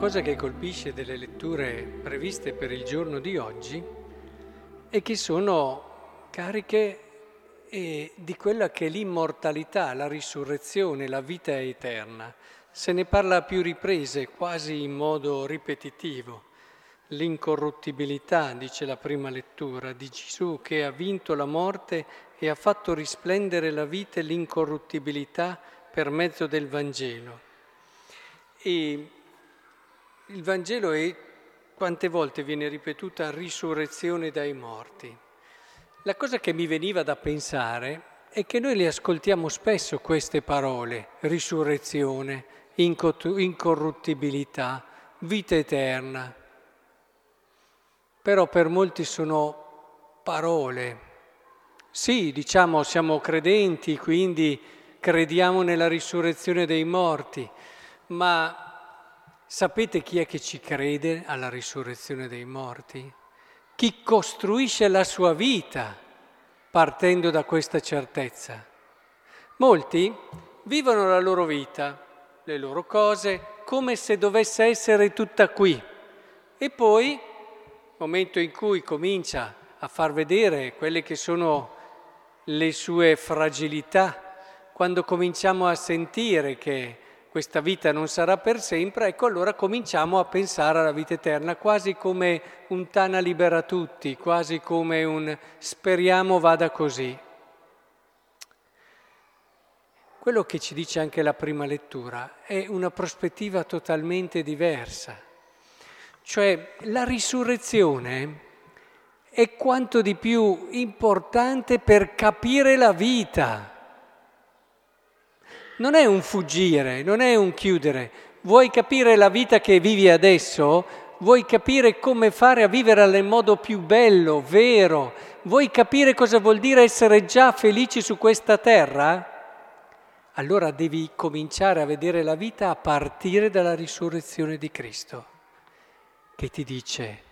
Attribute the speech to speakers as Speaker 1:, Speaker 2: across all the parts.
Speaker 1: Cosa che colpisce delle letture previste per il giorno di oggi è che sono cariche eh, di quella che è l'immortalità, la risurrezione, la vita eterna. Se ne parla a più riprese, quasi in modo ripetitivo. L'incorruttibilità, dice la prima lettura, di Gesù che ha vinto la morte e ha fatto risplendere la vita e l'incorruttibilità per mezzo del Vangelo. E il Vangelo è, quante volte viene ripetuta, risurrezione dai morti. La cosa che mi veniva da pensare è che noi le ascoltiamo spesso queste parole, risurrezione, incorruttibilità, vita eterna, però per molti sono parole. Sì, diciamo siamo credenti, quindi crediamo nella risurrezione dei morti, ma Sapete chi è che ci crede alla risurrezione dei morti? Chi costruisce la sua vita partendo da questa certezza. Molti vivono la loro vita, le loro cose, come se dovesse essere tutta qui. E poi, momento in cui comincia a far vedere quelle che sono le sue fragilità, quando cominciamo a sentire che questa vita non sarà per sempre, ecco allora cominciamo a pensare alla vita eterna, quasi come un Tana libera tutti, quasi come un speriamo vada così. Quello che ci dice anche la prima lettura è una prospettiva totalmente diversa, cioè la risurrezione è quanto di più importante per capire la vita non è un fuggire, non è un chiudere. Vuoi capire la vita che vivi adesso? Vuoi capire come fare a vivere nel modo più bello, vero? Vuoi capire cosa vuol dire essere già felici su questa terra? Allora devi cominciare a vedere la vita a partire dalla risurrezione di Cristo, che ti dice,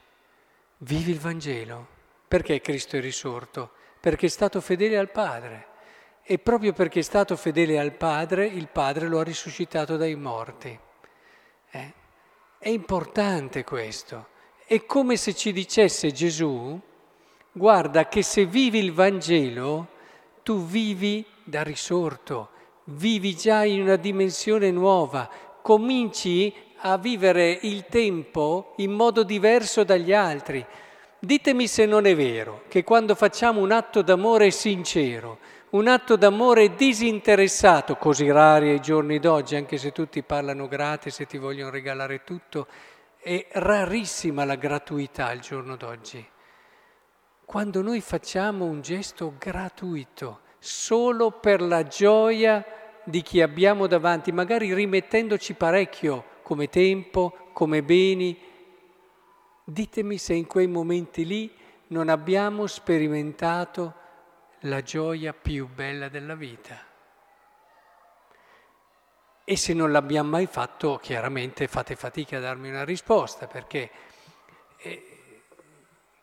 Speaker 1: vivi il Vangelo. Perché Cristo è risorto? Perché è stato fedele al Padre. E proprio perché è stato fedele al Padre, il Padre lo ha risuscitato dai morti. Eh? È importante questo. È come se ci dicesse Gesù, guarda che se vivi il Vangelo, tu vivi da risorto, vivi già in una dimensione nuova, cominci a vivere il tempo in modo diverso dagli altri. Ditemi se non è vero che quando facciamo un atto d'amore sincero, un atto d'amore disinteressato, così rari ai giorni d'oggi, anche se tutti parlano gratis e ti vogliono regalare tutto, è rarissima la gratuità al giorno d'oggi. Quando noi facciamo un gesto gratuito, solo per la gioia di chi abbiamo davanti, magari rimettendoci parecchio come tempo, come beni, ditemi se in quei momenti lì non abbiamo sperimentato la gioia più bella della vita. E se non l'abbiamo mai fatto, chiaramente fate fatica a darmi una risposta, perché eh,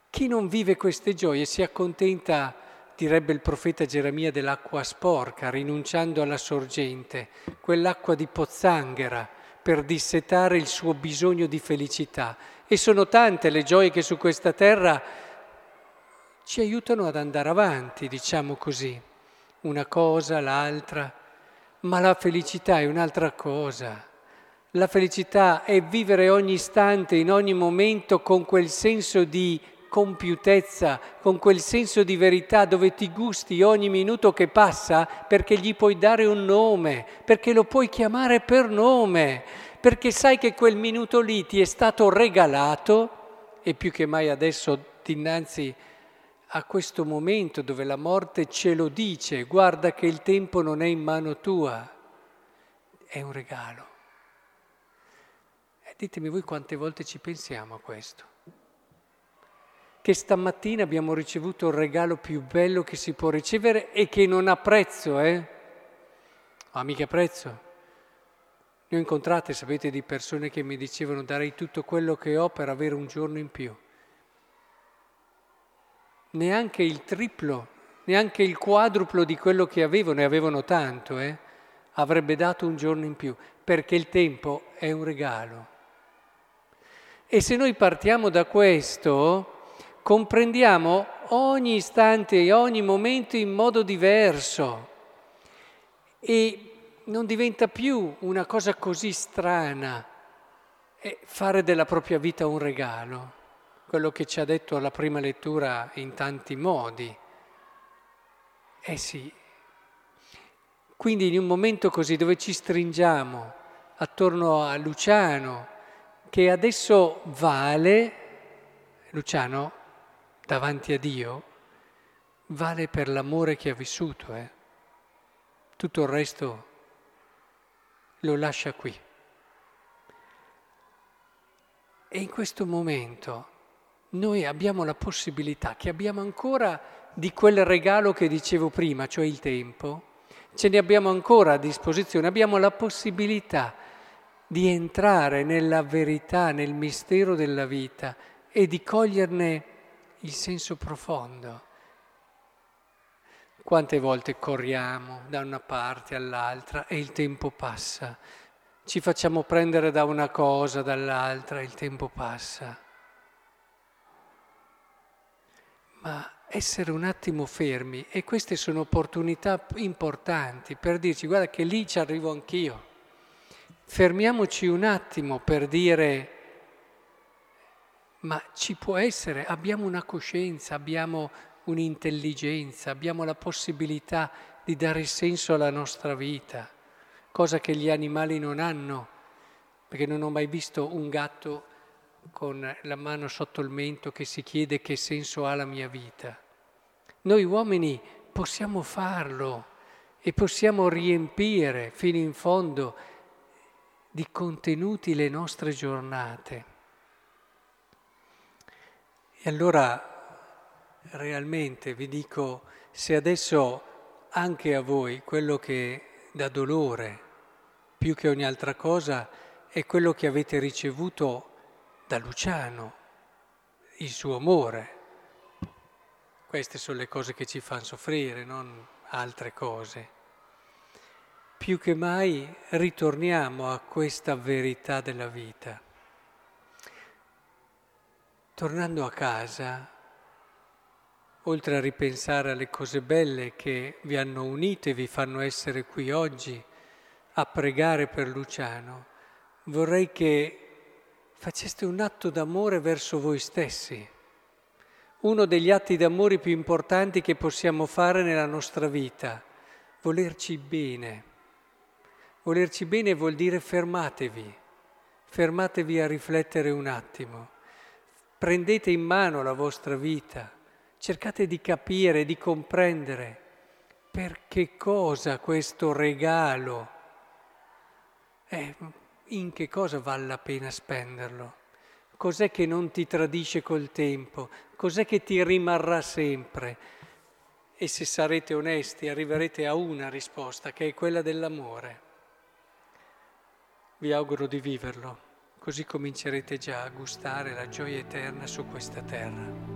Speaker 1: chi non vive queste gioie si accontenta, direbbe il profeta Geremia, dell'acqua sporca, rinunciando alla sorgente, quell'acqua di pozzanghera per dissetare il suo bisogno di felicità. E sono tante le gioie che su questa terra ci aiutano ad andare avanti, diciamo così, una cosa, l'altra, ma la felicità è un'altra cosa. La felicità è vivere ogni istante, in ogni momento, con quel senso di compiutezza, con quel senso di verità dove ti gusti ogni minuto che passa perché gli puoi dare un nome, perché lo puoi chiamare per nome, perché sai che quel minuto lì ti è stato regalato e più che mai adesso dinanzi a questo momento dove la morte ce lo dice, guarda che il tempo non è in mano tua, è un regalo. E ditemi voi quante volte ci pensiamo a questo. Che stamattina abbiamo ricevuto il regalo più bello che si può ricevere e che non ha prezzo, eh? Ha mica prezzo. Ne ho incontrate, sapete, di persone che mi dicevano darei tutto quello che ho per avere un giorno in più neanche il triplo, neanche il quadruplo di quello che avevano, e avevano tanto, eh, avrebbe dato un giorno in più, perché il tempo è un regalo. E se noi partiamo da questo, comprendiamo ogni istante e ogni momento in modo diverso e non diventa più una cosa così strana fare della propria vita un regalo, quello che ci ha detto la prima lettura in tanti modi. Eh sì, quindi in un momento così dove ci stringiamo attorno a Luciano, che adesso vale, Luciano, davanti a Dio, vale per l'amore che ha vissuto, eh? tutto il resto lo lascia qui. E in questo momento noi abbiamo la possibilità che abbiamo ancora di quel regalo che dicevo prima, cioè il tempo, ce ne abbiamo ancora a disposizione, abbiamo la possibilità di entrare nella verità, nel mistero della vita e di coglierne il senso profondo. Quante volte corriamo da una parte all'altra e il tempo passa, ci facciamo prendere da una cosa, dall'altra e il tempo passa. Ma essere un attimo fermi e queste sono opportunità importanti per dirci guarda che lì ci arrivo anch'io. Fermiamoci un attimo per dire ma ci può essere, abbiamo una coscienza, abbiamo un'intelligenza, abbiamo la possibilità di dare senso alla nostra vita, cosa che gli animali non hanno, perché non ho mai visto un gatto con la mano sotto il mento che si chiede che senso ha la mia vita. Noi uomini possiamo farlo e possiamo riempire fino in fondo di contenuti le nostre giornate. E allora realmente vi dico, se adesso anche a voi quello che dà dolore, più che ogni altra cosa, è quello che avete ricevuto da Luciano, il suo amore, queste sono le cose che ci fanno soffrire, non altre cose. Più che mai ritorniamo a questa verità della vita. Tornando a casa, oltre a ripensare alle cose belle che vi hanno unito e vi fanno essere qui oggi, a pregare per Luciano, vorrei che faceste un atto d'amore verso voi stessi uno degli atti d'amore più importanti che possiamo fare nella nostra vita, volerci bene. Volerci bene vuol dire fermatevi, fermatevi a riflettere un attimo, prendete in mano la vostra vita, cercate di capire, di comprendere per che cosa questo regalo, eh, in che cosa vale la pena spenderlo. Cos'è che non ti tradisce col tempo? Cos'è che ti rimarrà sempre? E se sarete onesti arriverete a una risposta, che è quella dell'amore. Vi auguro di viverlo, così comincerete già a gustare la gioia eterna su questa terra.